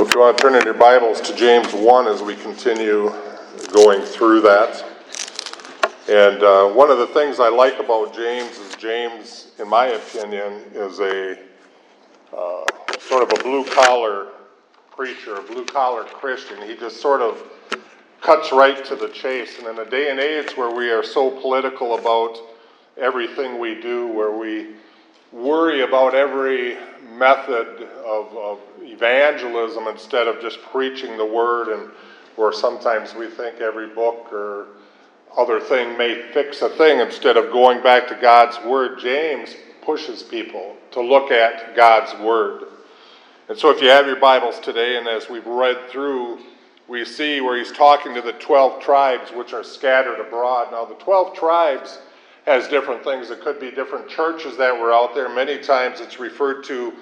If you want to turn in your Bibles to James 1 as we continue going through that. And uh, one of the things I like about James is James, in my opinion, is a uh, sort of a blue collar preacher, a blue collar Christian. He just sort of cuts right to the chase. And in a day and age where we are so political about everything we do, where we worry about every method of, of evangelism instead of just preaching the word, and where sometimes we think every book or other thing may fix a thing instead of going back to God's word. James pushes people to look at God's word. And so, if you have your Bibles today, and as we've read through, we see where he's talking to the 12 tribes which are scattered abroad. Now, the 12 tribes has different things. It could be different churches that were out there. Many times it's referred to,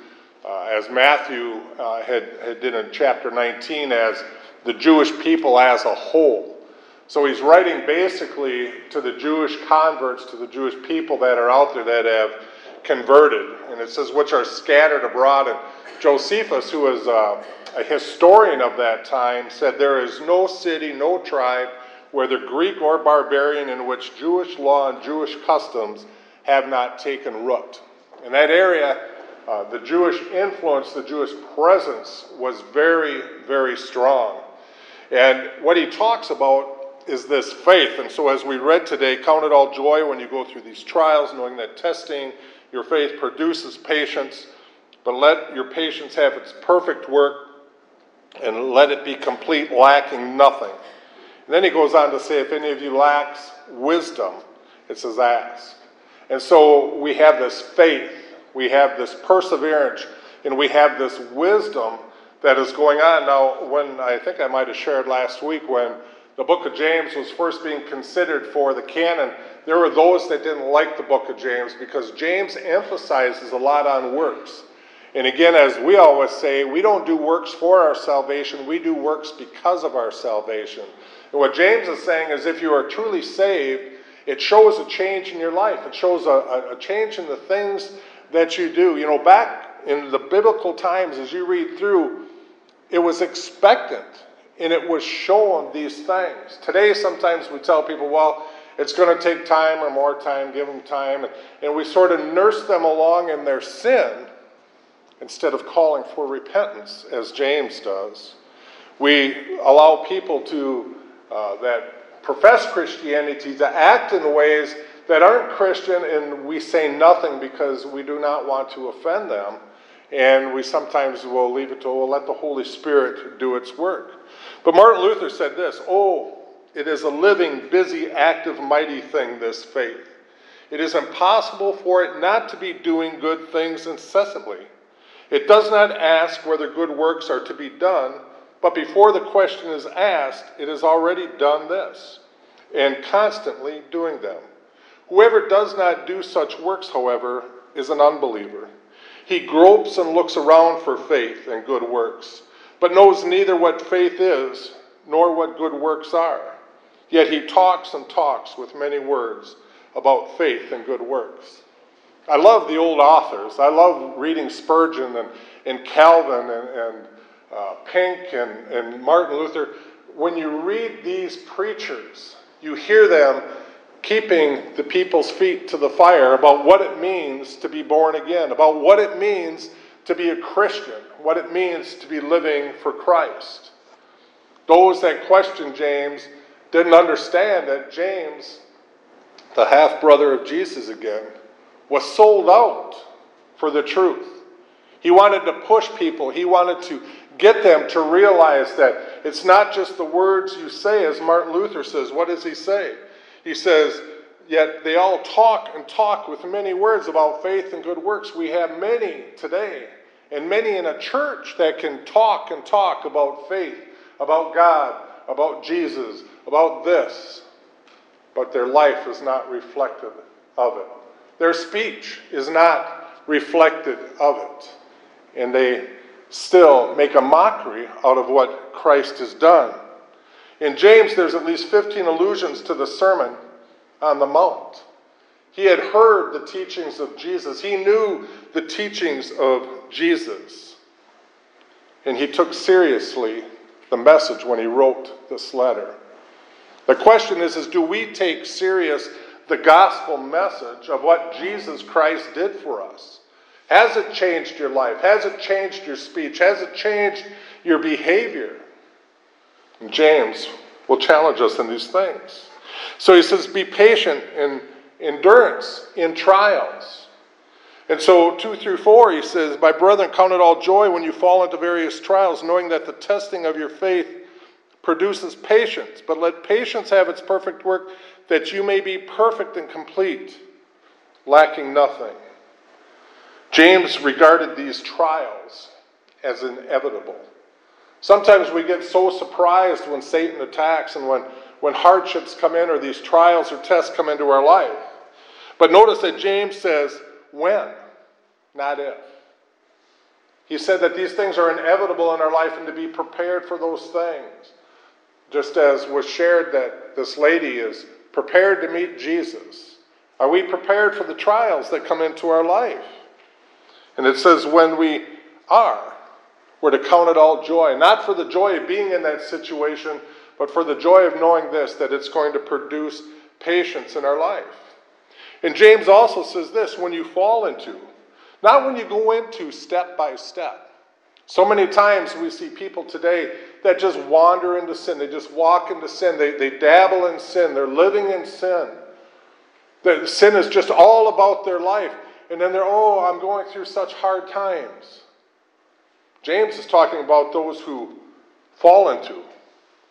uh, as Matthew uh, had, had did in chapter 19, as the Jewish people as a whole. So he's writing basically to the Jewish converts, to the Jewish people that are out there that have converted. And it says, which are scattered abroad. And Josephus, who was uh, a historian of that time, said, There is no city, no tribe, whether Greek or barbarian, in which Jewish law and Jewish customs have not taken root. In that area, uh, the Jewish influence, the Jewish presence was very, very strong. And what he talks about is this faith. And so, as we read today, count it all joy when you go through these trials, knowing that testing your faith produces patience, but let your patience have its perfect work and let it be complete, lacking nothing. And then he goes on to say, if any of you lacks wisdom, it says ask. And so we have this faith, we have this perseverance, and we have this wisdom that is going on. Now, when I think I might have shared last week when the book of James was first being considered for the canon, there were those that didn't like the book of James because James emphasizes a lot on works. And again, as we always say, we don't do works for our salvation, we do works because of our salvation. And what James is saying is if you are truly saved, it shows a change in your life. It shows a, a, change in the things that you do. You know, back in the biblical times, as you read through, it was expectant and it was shown these things. Today, sometimes we tell people, well, it's going to take time or more time, give them time. And we sort of nurse them along in their sin instead of calling for repentance, as James does. We allow people to uh, that profess Christianity to act in ways that aren't Christian, and we say nothing because we do not want to offend them. And we sometimes will leave it to, well, let the Holy Spirit do its work. But Martin Luther said this Oh, it is a living, busy, active, mighty thing, this faith. It is impossible for it not to be doing good things incessantly. It does not ask whether good works are to be done, but before the question is asked, it has already done this, and constantly doing them. Whoever does not do such works, however, is an unbeliever. He gropes and looks around for faith and good works, but knows neither what faith is nor what good works are. Yet he talks and talks with many words about faith and good works. I love the old authors. I love reading Spurgeon and, and Calvin and, and uh, Pink and, and Martin Luther, when you read these preachers, you hear them keeping the people's feet to the fire about what it means to be born again, about what it means to be a Christian, what it means to be living for Christ. Those that questioned James didn't understand that James, the half brother of Jesus again, was sold out for the truth. He wanted to push people, he wanted to get them to realize that it's not just the words you say, as Martin Luther says. What does he say? He says, Yet they all talk and talk with many words about faith and good works. We have many today, and many in a church that can talk and talk about faith, about God, about Jesus, about this, but their life is not reflective of it. Their speech is not reflected of it. And they still make a mockery out of what Christ has done. In James, there's at least 15 allusions to the Sermon on the Mount. He had heard the teachings of Jesus, he knew the teachings of Jesus. and he took seriously the message when he wrote this letter. The question is, is do we take serious the gospel message of what Jesus Christ did for us? Has it changed your life? Has it changed your speech? Has it changed your behavior? And James will challenge us in these things. So he says, be patient in endurance in trials. And so, 2 through 4, he says, My brethren, count it all joy when you fall into various trials, knowing that the testing of your faith produces patience. But let patience have its perfect work, that you may be perfect and complete, lacking nothing. James regarded these trials as inevitable. Sometimes we get so surprised when Satan attacks and when, when hardships come in or these trials or tests come into our life. But notice that James says, when, not if. He said that these things are inevitable in our life and to be prepared for those things. Just as was shared that this lady is prepared to meet Jesus. Are we prepared for the trials that come into our life? And it says, when we are, we're to count it all joy. Not for the joy of being in that situation, but for the joy of knowing this, that it's going to produce patience in our life. And James also says this when you fall into, not when you go into step by step. So many times we see people today that just wander into sin. They just walk into sin. They, they dabble in sin. They're living in sin. The sin is just all about their life. And then they're, oh, I'm going through such hard times. James is talking about those who fall into,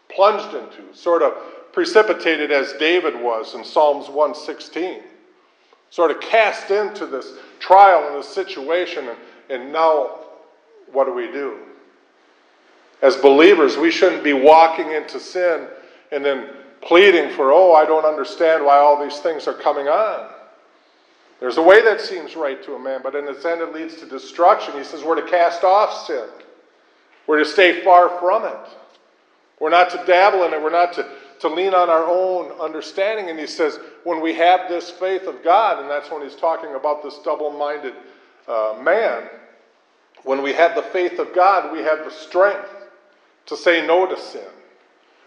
plunged into, sort of precipitated as David was in Psalms 116. Sort of cast into this trial and this situation, and, and now what do we do? As believers, we shouldn't be walking into sin and then pleading for, oh, I don't understand why all these things are coming on. There's a way that seems right to a man, but in its end it leads to destruction. He says we're to cast off sin, we're to stay far from it. We're not to dabble in it, we're not to, to lean on our own understanding. And he says, when we have this faith of God, and that's when he's talking about this double minded uh, man, when we have the faith of God, we have the strength to say no to sin.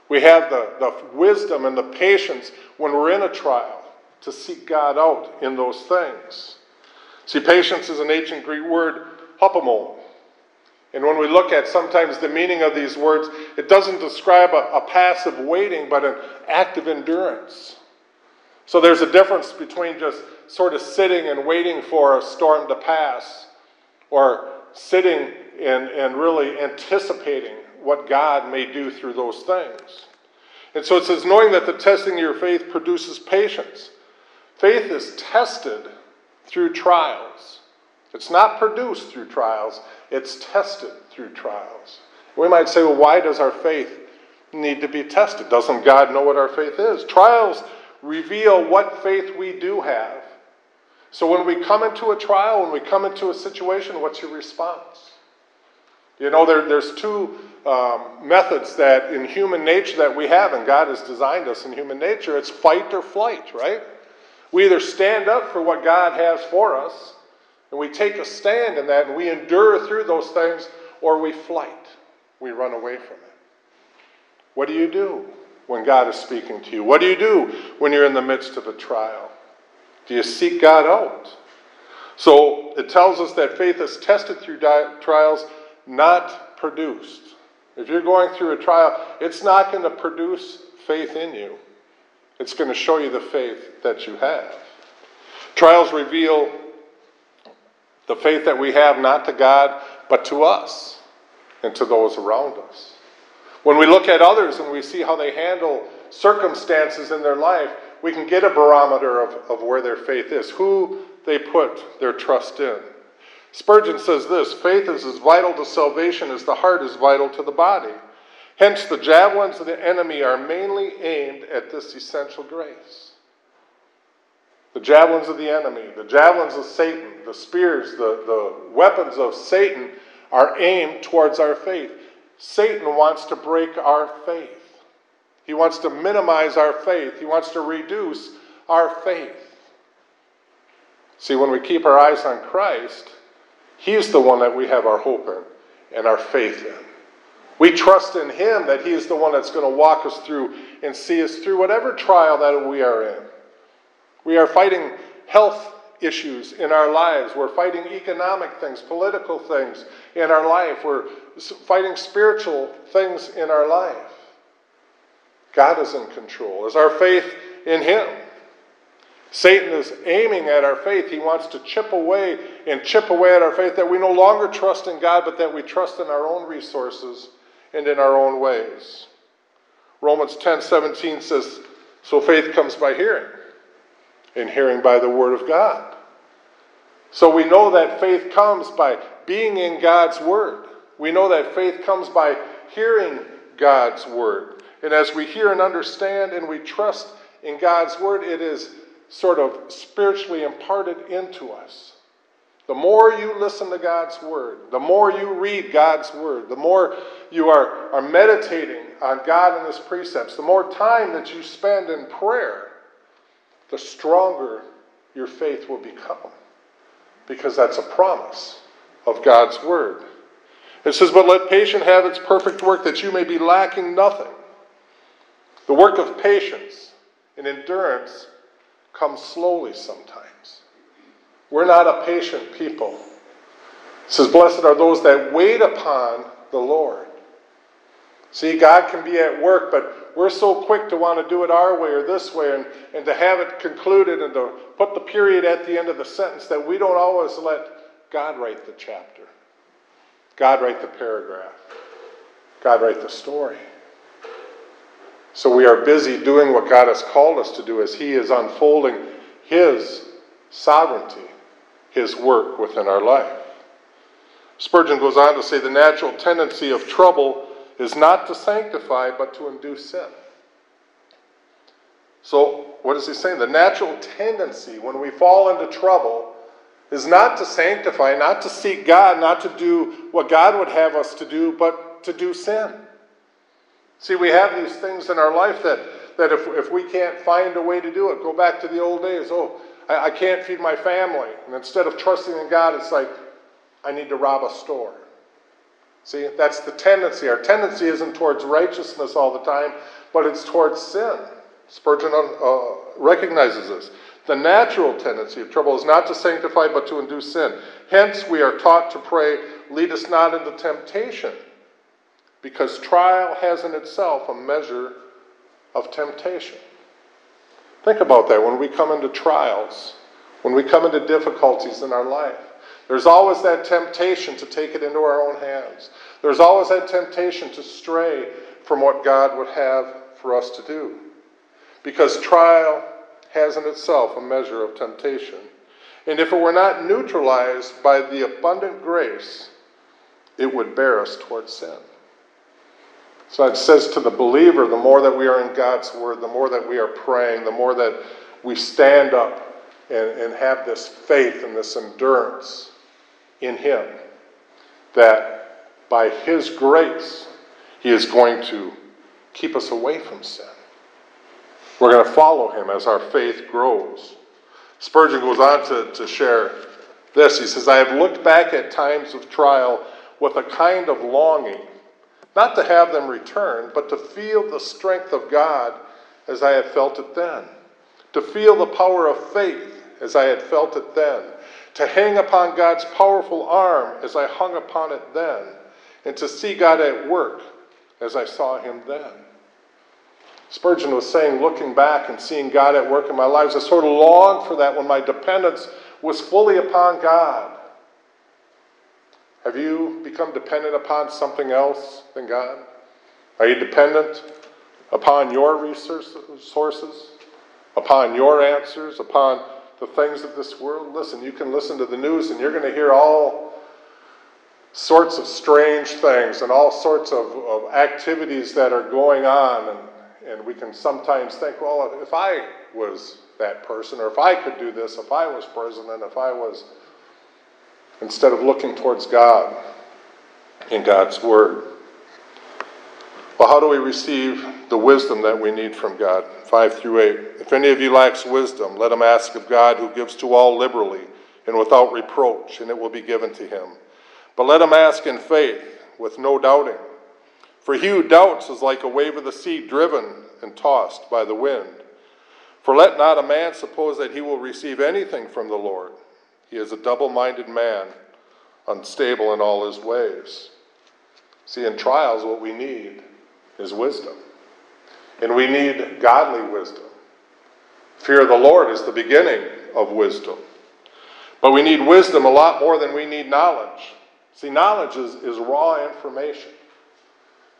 We have the, the wisdom and the patience when we're in a trial to seek God out in those things. See, patience is an ancient Greek word, hupomone. And when we look at sometimes the meaning of these words, it doesn't describe a, a passive waiting, but an active endurance. So there's a difference between just sort of sitting and waiting for a storm to pass, or sitting and, and really anticipating what God may do through those things. And so it says, knowing that the testing of your faith produces patience. Faith is tested through trials. It's not produced through trials, it's tested through trials. We might say, well, why does our faith need to be tested? Doesn't God know what our faith is? Trials reveal what faith we do have. So when we come into a trial, when we come into a situation, what's your response? You know, there, there's two um, methods that in human nature that we have, and God has designed us in human nature. It's fight or flight, right? We either stand up for what God has for us, and we take a stand in that, and we endure through those things, or we flight. We run away from it. What do you do when God is speaking to you? What do you do when you're in the midst of a trial? Do you seek God out? So it tells us that faith is tested through trials, not produced. If you're going through a trial, it's not going to produce faith in you. It's going to show you the faith that you have. Trials reveal the faith that we have not to God, but to us and to those around us. When we look at others and we see how they handle circumstances in their life, we can get a barometer of, of where their faith is, who they put their trust in. Spurgeon says this faith is as vital to salvation as the heart is vital to the body. Hence, the javelins of the enemy are mainly aimed at this essential grace. The javelins of the enemy, the javelins of Satan, the spears, the, the weapons of Satan are aimed towards our faith. Satan wants to break our faith. He wants to minimize our faith. He wants to reduce our faith. See, when we keep our eyes on Christ, He's the one that we have our hope in. and our faith in. We trust in Him that He is the one that's going to walk us through and see us through whatever trial that we are in. We are fighting health issues in our lives. We're fighting economic things, political things in our life. We're fighting spiritual things in our life. God is in control. Is our faith in Him? Satan is aiming at our faith. He wants to chip away and chip away at our faith that we no longer trust in God, but that we trust in our own resources and in our own ways. Romans 10 17 says, So faith comes by hearing, and hearing by the word of God. So we know that faith comes by being in God's word. We know that faith comes by hearing God's word. And as we hear and understand and we trust in God's word, it is sort of spiritually imparted into us. The more you listen to God's word, the more you read God's word, the more you are, are meditating on God and his precepts, the more time that you spend in prayer, the stronger your faith will become. Because that's a promise of God's word. It says, But let patience have its perfect work, that you may be lacking nothing. The work of patience and endurance comes slowly sometimes. We're not a patient people. It says, Blessed are those that wait upon the Lord. See, God can be at work, but we're so quick to want to do it our way or this way and, and to have it concluded and to put the period at the end of the sentence that we don't always let God write the chapter, God write the paragraph, God write the story. So we are busy doing what God has called us to do as He is unfolding His sovereignty, His work within our life. Spurgeon goes on to say the natural tendency of trouble is not to sanctify, but to induce sin. So, what is he saying? The natural tendency when we fall into trouble is not to sanctify, not to seek God, not to do what God would have us to do, but to do sin. See, we have these things in our life that, that if, if we can't find a way to do it, go back to the old days. Oh, I, I can't feed my family. And instead of trusting in God, it's like, I need to rob a store. See, that's the tendency. Our tendency isn't towards righteousness all the time, but it's towards sin. Spurgeon uh, recognizes this. The natural tendency of trouble is not to sanctify, but to induce sin. Hence, we are taught to pray, lead us not into temptation, because trial has in itself a measure of temptation. Think about that when we come into trials, when we come into difficulties in our life. There's always that temptation to take it into our own hands. There's always that temptation to stray from what God would have for us to do. Because trial has in itself a measure of temptation. And if it were not neutralized by the abundant grace, it would bear us towards sin. So it says to the believer, the more that we are in God's Word, the more that we are praying, the more that we stand up and, and have this faith and this endurance in Him, that by His grace, He is going to keep us away from sin. We're going to follow Him as our faith grows. Spurgeon goes on to, to share this. He says, I have looked back at times of trial with a kind of longing not to have them return, but to feel the strength of God as I had felt it then. To feel the power of faith as I had felt it then. To hang upon God's powerful arm as I hung upon it then. And to see God at work as I saw him then. Spurgeon was saying, looking back and seeing God at work in my lives, I sort of longed for that when my dependence was fully upon God. Have you become dependent upon something else than God? Are you dependent upon your resources, upon your answers, upon the things of this world? Listen, you can listen to the news and you're going to hear all sorts of strange things and all sorts of, of activities that are going on. And, and we can sometimes think, well, if I was that person, or if I could do this, if I was president, if I was instead of looking towards God in God's Word. Well, how do we receive the wisdom that we need from God? 5 through 8. If any of you lacks wisdom, let him ask of God, who gives to all liberally and without reproach, and it will be given to him. But let him ask in faith, with no doubting. For he who doubts is like a wave of the sea driven and tossed by the wind. For let not a man suppose that he will receive anything from the Lord. He is a double minded man, unstable in all his ways. See, in trials, what we need is wisdom. And we need godly wisdom. Fear of the Lord is the beginning of wisdom. But we need wisdom a lot more than we need knowledge. See, knowledge is, is raw information.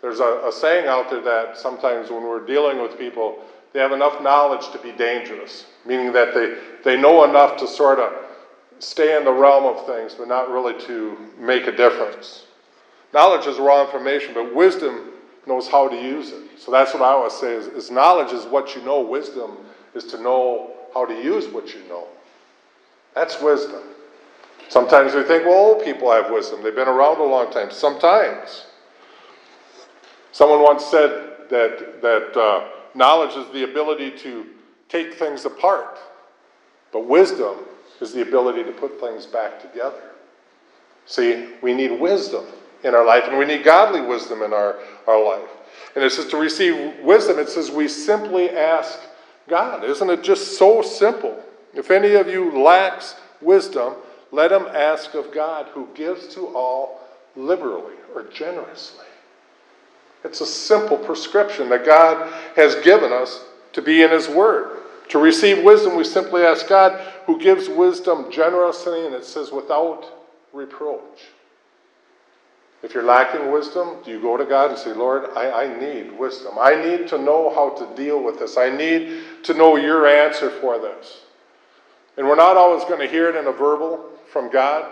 There's a, a saying out there that sometimes when we're dealing with people, they have enough knowledge to be dangerous, meaning that they, they know enough to sort of stay in the realm of things, but not really to make a difference. Knowledge is raw information, but wisdom knows how to use it. So that's what I always say is, is knowledge is what you know. Wisdom is to know how to use what you know. That's wisdom. Sometimes we think, well, old people have wisdom. They've been around a long time. Sometimes. Someone once said that, that uh, knowledge is the ability to take things apart, but wisdom is the ability to put things back together. See, we need wisdom in our life, and we need godly wisdom in our, our life. And it says to receive wisdom, it says we simply ask God. Isn't it just so simple? If any of you lacks wisdom, let him ask of God, who gives to all liberally or generously. It's a simple prescription that God has given us to be in His Word. To receive wisdom, we simply ask God, who gives wisdom generously, and it says without reproach. If you're lacking wisdom, do you go to God and say, Lord, I, I need wisdom. I need to know how to deal with this. I need to know your answer for this. And we're not always going to hear it in a verbal from God.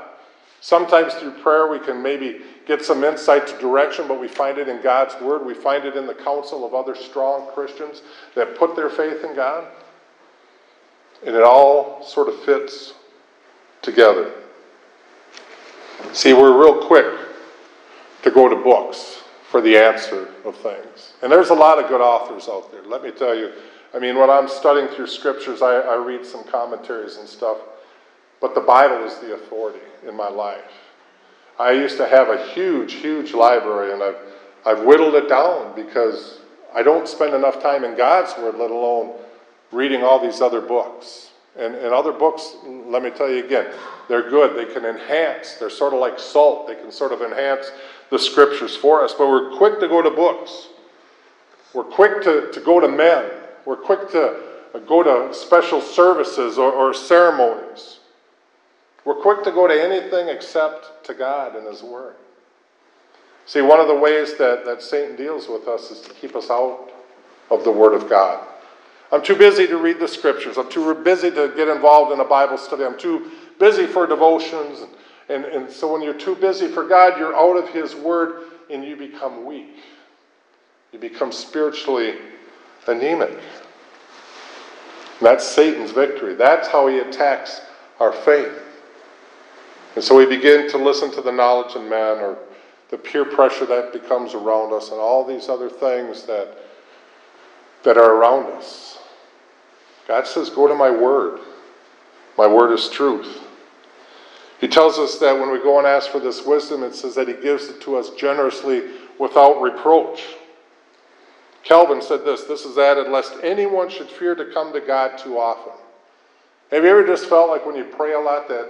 Sometimes through prayer, we can maybe get some insight to direction, but we find it in God's Word. We find it in the counsel of other strong Christians that put their faith in God. And it all sort of fits together. See, we're real quick to go to books for the answer of things. And there's a lot of good authors out there. Let me tell you. I mean, when I'm studying through scriptures, I, I read some commentaries and stuff, but the Bible is the authority in my life. I used to have a huge, huge library, and I've, I've whittled it down because I don't spend enough time in God's Word, let alone reading all these other books. And, and other books, let me tell you again, they're good. They can enhance, they're sort of like salt, they can sort of enhance the scriptures for us. But we're quick to go to books, we're quick to, to go to men, we're quick to go to special services or, or ceremonies. We're quick to go to anything except to God and His Word. See, one of the ways that, that Satan deals with us is to keep us out of the Word of God. I'm too busy to read the Scriptures. I'm too busy to get involved in a Bible study. I'm too busy for devotions. And, and so when you're too busy for God, you're out of His Word and you become weak. You become spiritually anemic. And that's Satan's victory. That's how he attacks our faith. And so we begin to listen to the knowledge of men or the peer pressure that becomes around us and all these other things that, that are around us. God says, Go to my word. My word is truth. He tells us that when we go and ask for this wisdom, it says that He gives it to us generously without reproach. Calvin said this this is added, lest anyone should fear to come to God too often. Have you ever just felt like when you pray a lot that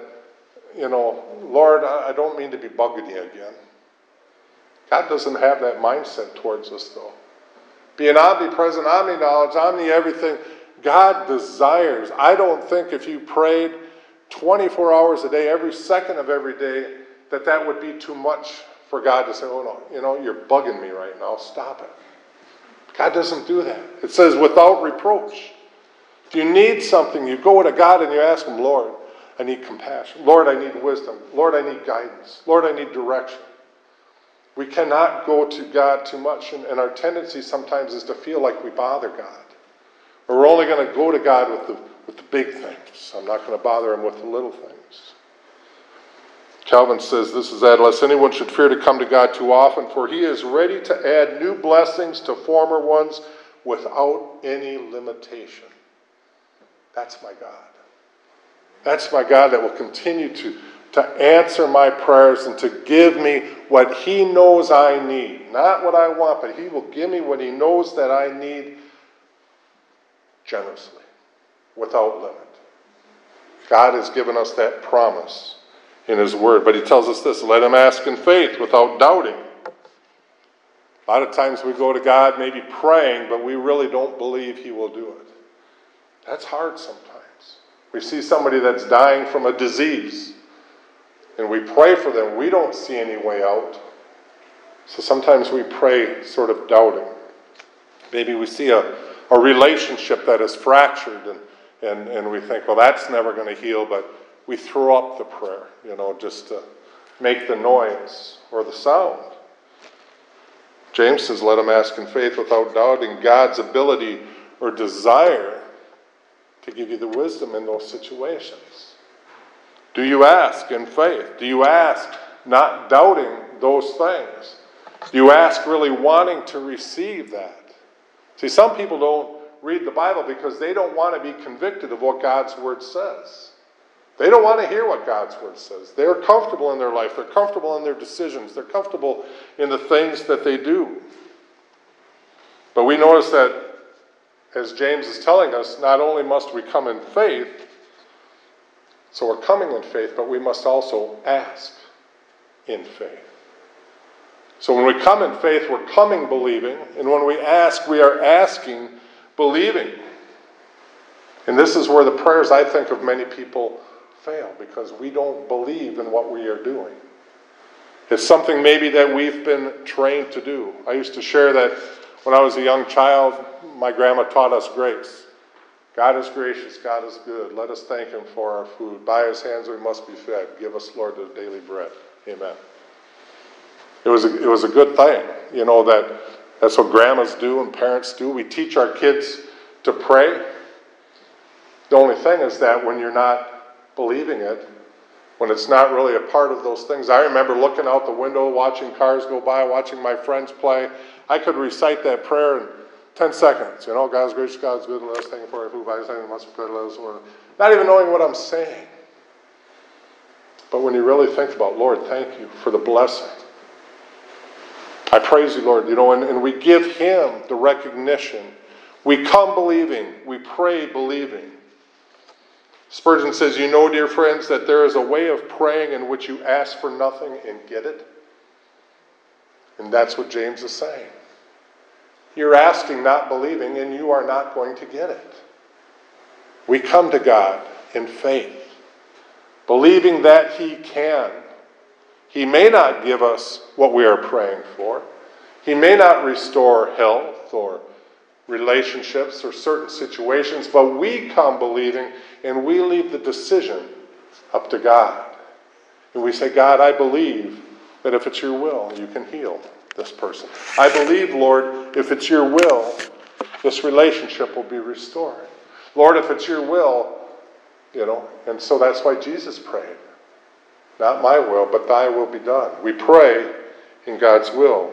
you know, Lord, I don't mean to be bugging you again. God doesn't have that mindset towards us, though. Being omnipresent, omni-knowledge, omni-everything, God desires. I don't think if you prayed 24 hours a day, every second of every day, that that would be too much for God to say, oh no, you know, you're bugging me right now, stop it. God doesn't do that. It says without reproach. If you need something, you go to God and you ask Him, Lord, I need compassion. Lord, I need wisdom. Lord, I need guidance. Lord, I need direction. We cannot go to God too much, and, and our tendency sometimes is to feel like we bother God. Or we're only going to go to God with the, with the big things. I'm not going to bother him with the little things. Calvin says this is that lest anyone should fear to come to God too often, for he is ready to add new blessings to former ones without any limitation. That's my God. That's my God that will continue to, to answer my prayers and to give me what He knows I need. Not what I want, but He will give me what He knows that I need generously, without limit. God has given us that promise in His Word. But He tells us this let Him ask in faith without doubting. A lot of times we go to God maybe praying, but we really don't believe He will do it. That's hard sometimes. We see somebody that's dying from a disease, and we pray for them. We don't see any way out. So sometimes we pray sort of doubting. Maybe we see a, a relationship that is fractured, and, and, and we think, well, that's never going to heal, but we throw up the prayer, you know, just to make the noise or the sound. James says, let him ask in faith without doubting God's ability or desire to give you the wisdom in those situations. Do you ask in faith? Do you ask not doubting those things? Do you ask really wanting to receive that? See, some people don't read the Bible because they don't want to be convicted of what God's Word says. They don't want to hear what God's Word says. They're comfortable in their life, they're comfortable in their decisions, they're comfortable in the things that they do. But we notice that, as James is telling us, not only must we come in faith, so we're coming in faith, but we must also ask in faith. So when we come in faith, we're coming believing, and when we ask, we are asking believing. And this is where the prayers, I think, of many people fail because we don't believe in what we are doing. It's something maybe that we've been trained to do. I used to share that when I was a young child, my grandma taught us grace. God is gracious, God is good. Let us thank Him for our food. By His hands we must be fed. Give us, Lord, the daily bread. Amen. It was a, it was a good thing, you know, that that's what grandmas do and parents do. We teach our kids to pray. The only thing is that when you're not believing it when it's not really a part of those things. I remember looking out the window, watching cars go by, watching my friends play. I could recite that prayer in 10 seconds. You know, God's gracious, God's good, let us thank for food, by His name, must be good, let us order. Not even knowing what I'm saying. But when you really think about, Lord, thank you for the blessing. I praise you, Lord, you know, and, and we give Him the recognition. We come believing, we pray believing. Spurgeon says, You know, dear friends, that there is a way of praying in which you ask for nothing and get it. And that's what James is saying. You're asking, not believing, and you are not going to get it. We come to God in faith, believing that He can. He may not give us what we are praying for, He may not restore health or relationships or certain situations, but we come believing and we leave the decision up to God. And we say, God, I believe that if it's your will, you can heal this person. I believe, Lord, if it's your will, this relationship will be restored. Lord, if it's your will, you know, and so that's why Jesus prayed. Not my will, but thy will be done. We pray in God's will.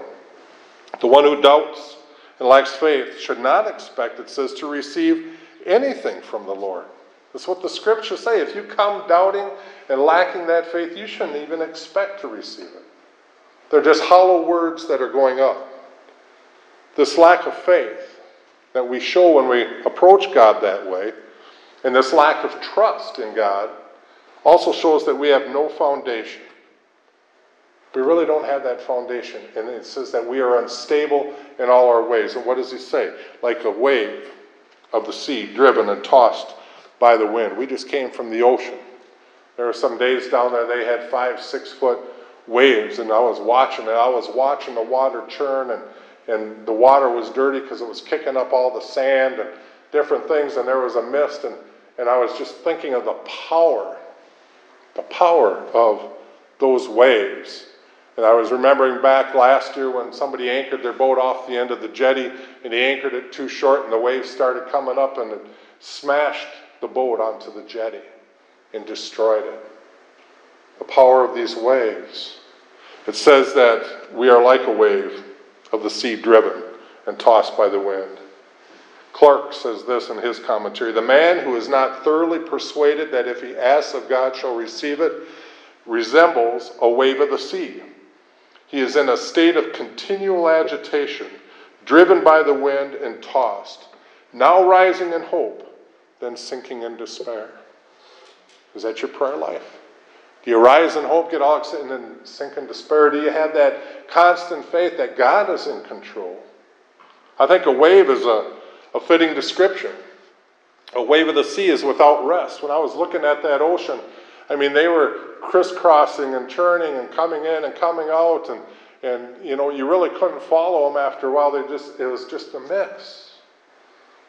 The one who doubts and lacks faith should not expect, it says, to receive anything from the Lord. That's what the scriptures say. If you come doubting and lacking that faith, you shouldn't even expect to receive it. They're just hollow words that are going up. This lack of faith that we show when we approach God that way, and this lack of trust in God, also shows that we have no foundation. We really don't have that foundation. And it says that we are unstable in all our ways. And what does he say? Like a wave of the sea, driven and tossed by the wind. We just came from the ocean. There were some days down there they had five, six foot waves, and I was watching it. I was watching the water churn, and, and the water was dirty because it was kicking up all the sand and different things, and there was a mist, and, and I was just thinking of the power, the power of those waves. And I was remembering back last year when somebody anchored their boat off the end of the jetty, and he anchored it too short, and the waves started coming up, and it smashed the boat onto the jetty and destroyed it. The power of these waves. It says that we are like a wave of the sea driven and tossed by the wind. Clarke says this in his commentary The man who is not thoroughly persuaded that if he asks of God shall receive it resembles a wave of the sea. He is in a state of continual agitation, driven by the wind and tossed, now rising in hope, then sinking in despair. Is that your prayer life? Do you rise in hope, get all excited, and then sink in despair? Do you have that constant faith that God is in control? I think a wave is a, a fitting description. A wave of the sea is without rest. When I was looking at that ocean, I mean, they were crisscrossing and churning and coming in and coming out, and, and you know, you really couldn't follow them after a while. They just, it was just a mix.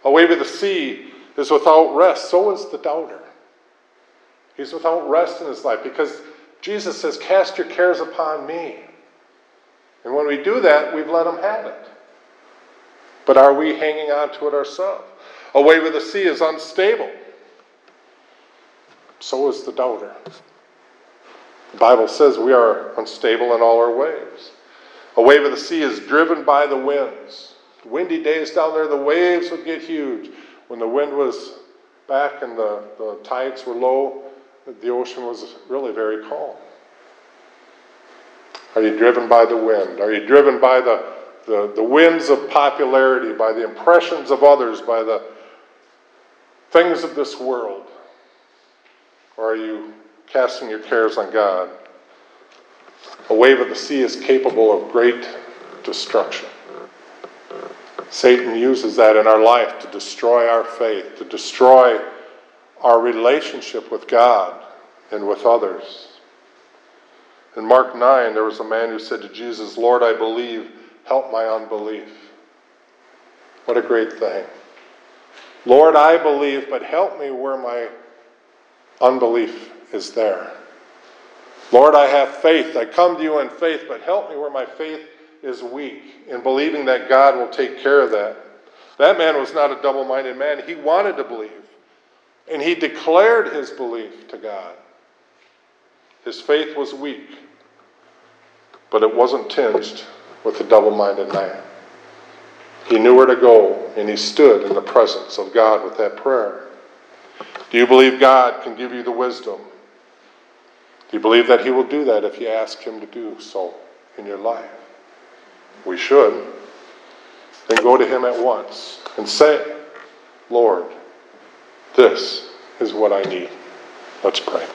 A wave of the sea is without rest. So is the doubter. He's without rest in his life because Jesus says, Cast your cares upon me. And when we do that, we've let him have it. But are we hanging on to it ourselves? A wave of the sea is unstable. So is the doubter. The Bible says we are unstable in all our ways. A wave of the sea is driven by the winds. Windy days down there, the waves would get huge. When the wind was back and the, the tides were low, the ocean was really very calm. Are you driven by the wind? Are you driven by the, the, the winds of popularity, by the impressions of others, by the things of this world? Or are you casting your cares on God? A wave of the sea is capable of great destruction. Satan uses that in our life to destroy our faith, to destroy our relationship with God and with others. In Mark 9, there was a man who said to Jesus, Lord, I believe, help my unbelief. What a great thing. Lord, I believe, but help me where my unbelief is there. Lord, I have faith. I come to you in faith, but help me where my faith is weak in believing that God will take care of that. That man was not a double minded man. He wanted to believe. And he declared his belief to God. His faith was weak, but it wasn't tinged with a double minded man. He knew where to go, and he stood in the presence of God with that prayer. Do you believe God can give you the wisdom? Do you believe that He will do that if you ask Him to do so in your life? We should. Then go to Him at once and say, Lord, this is what I need. Let's pray.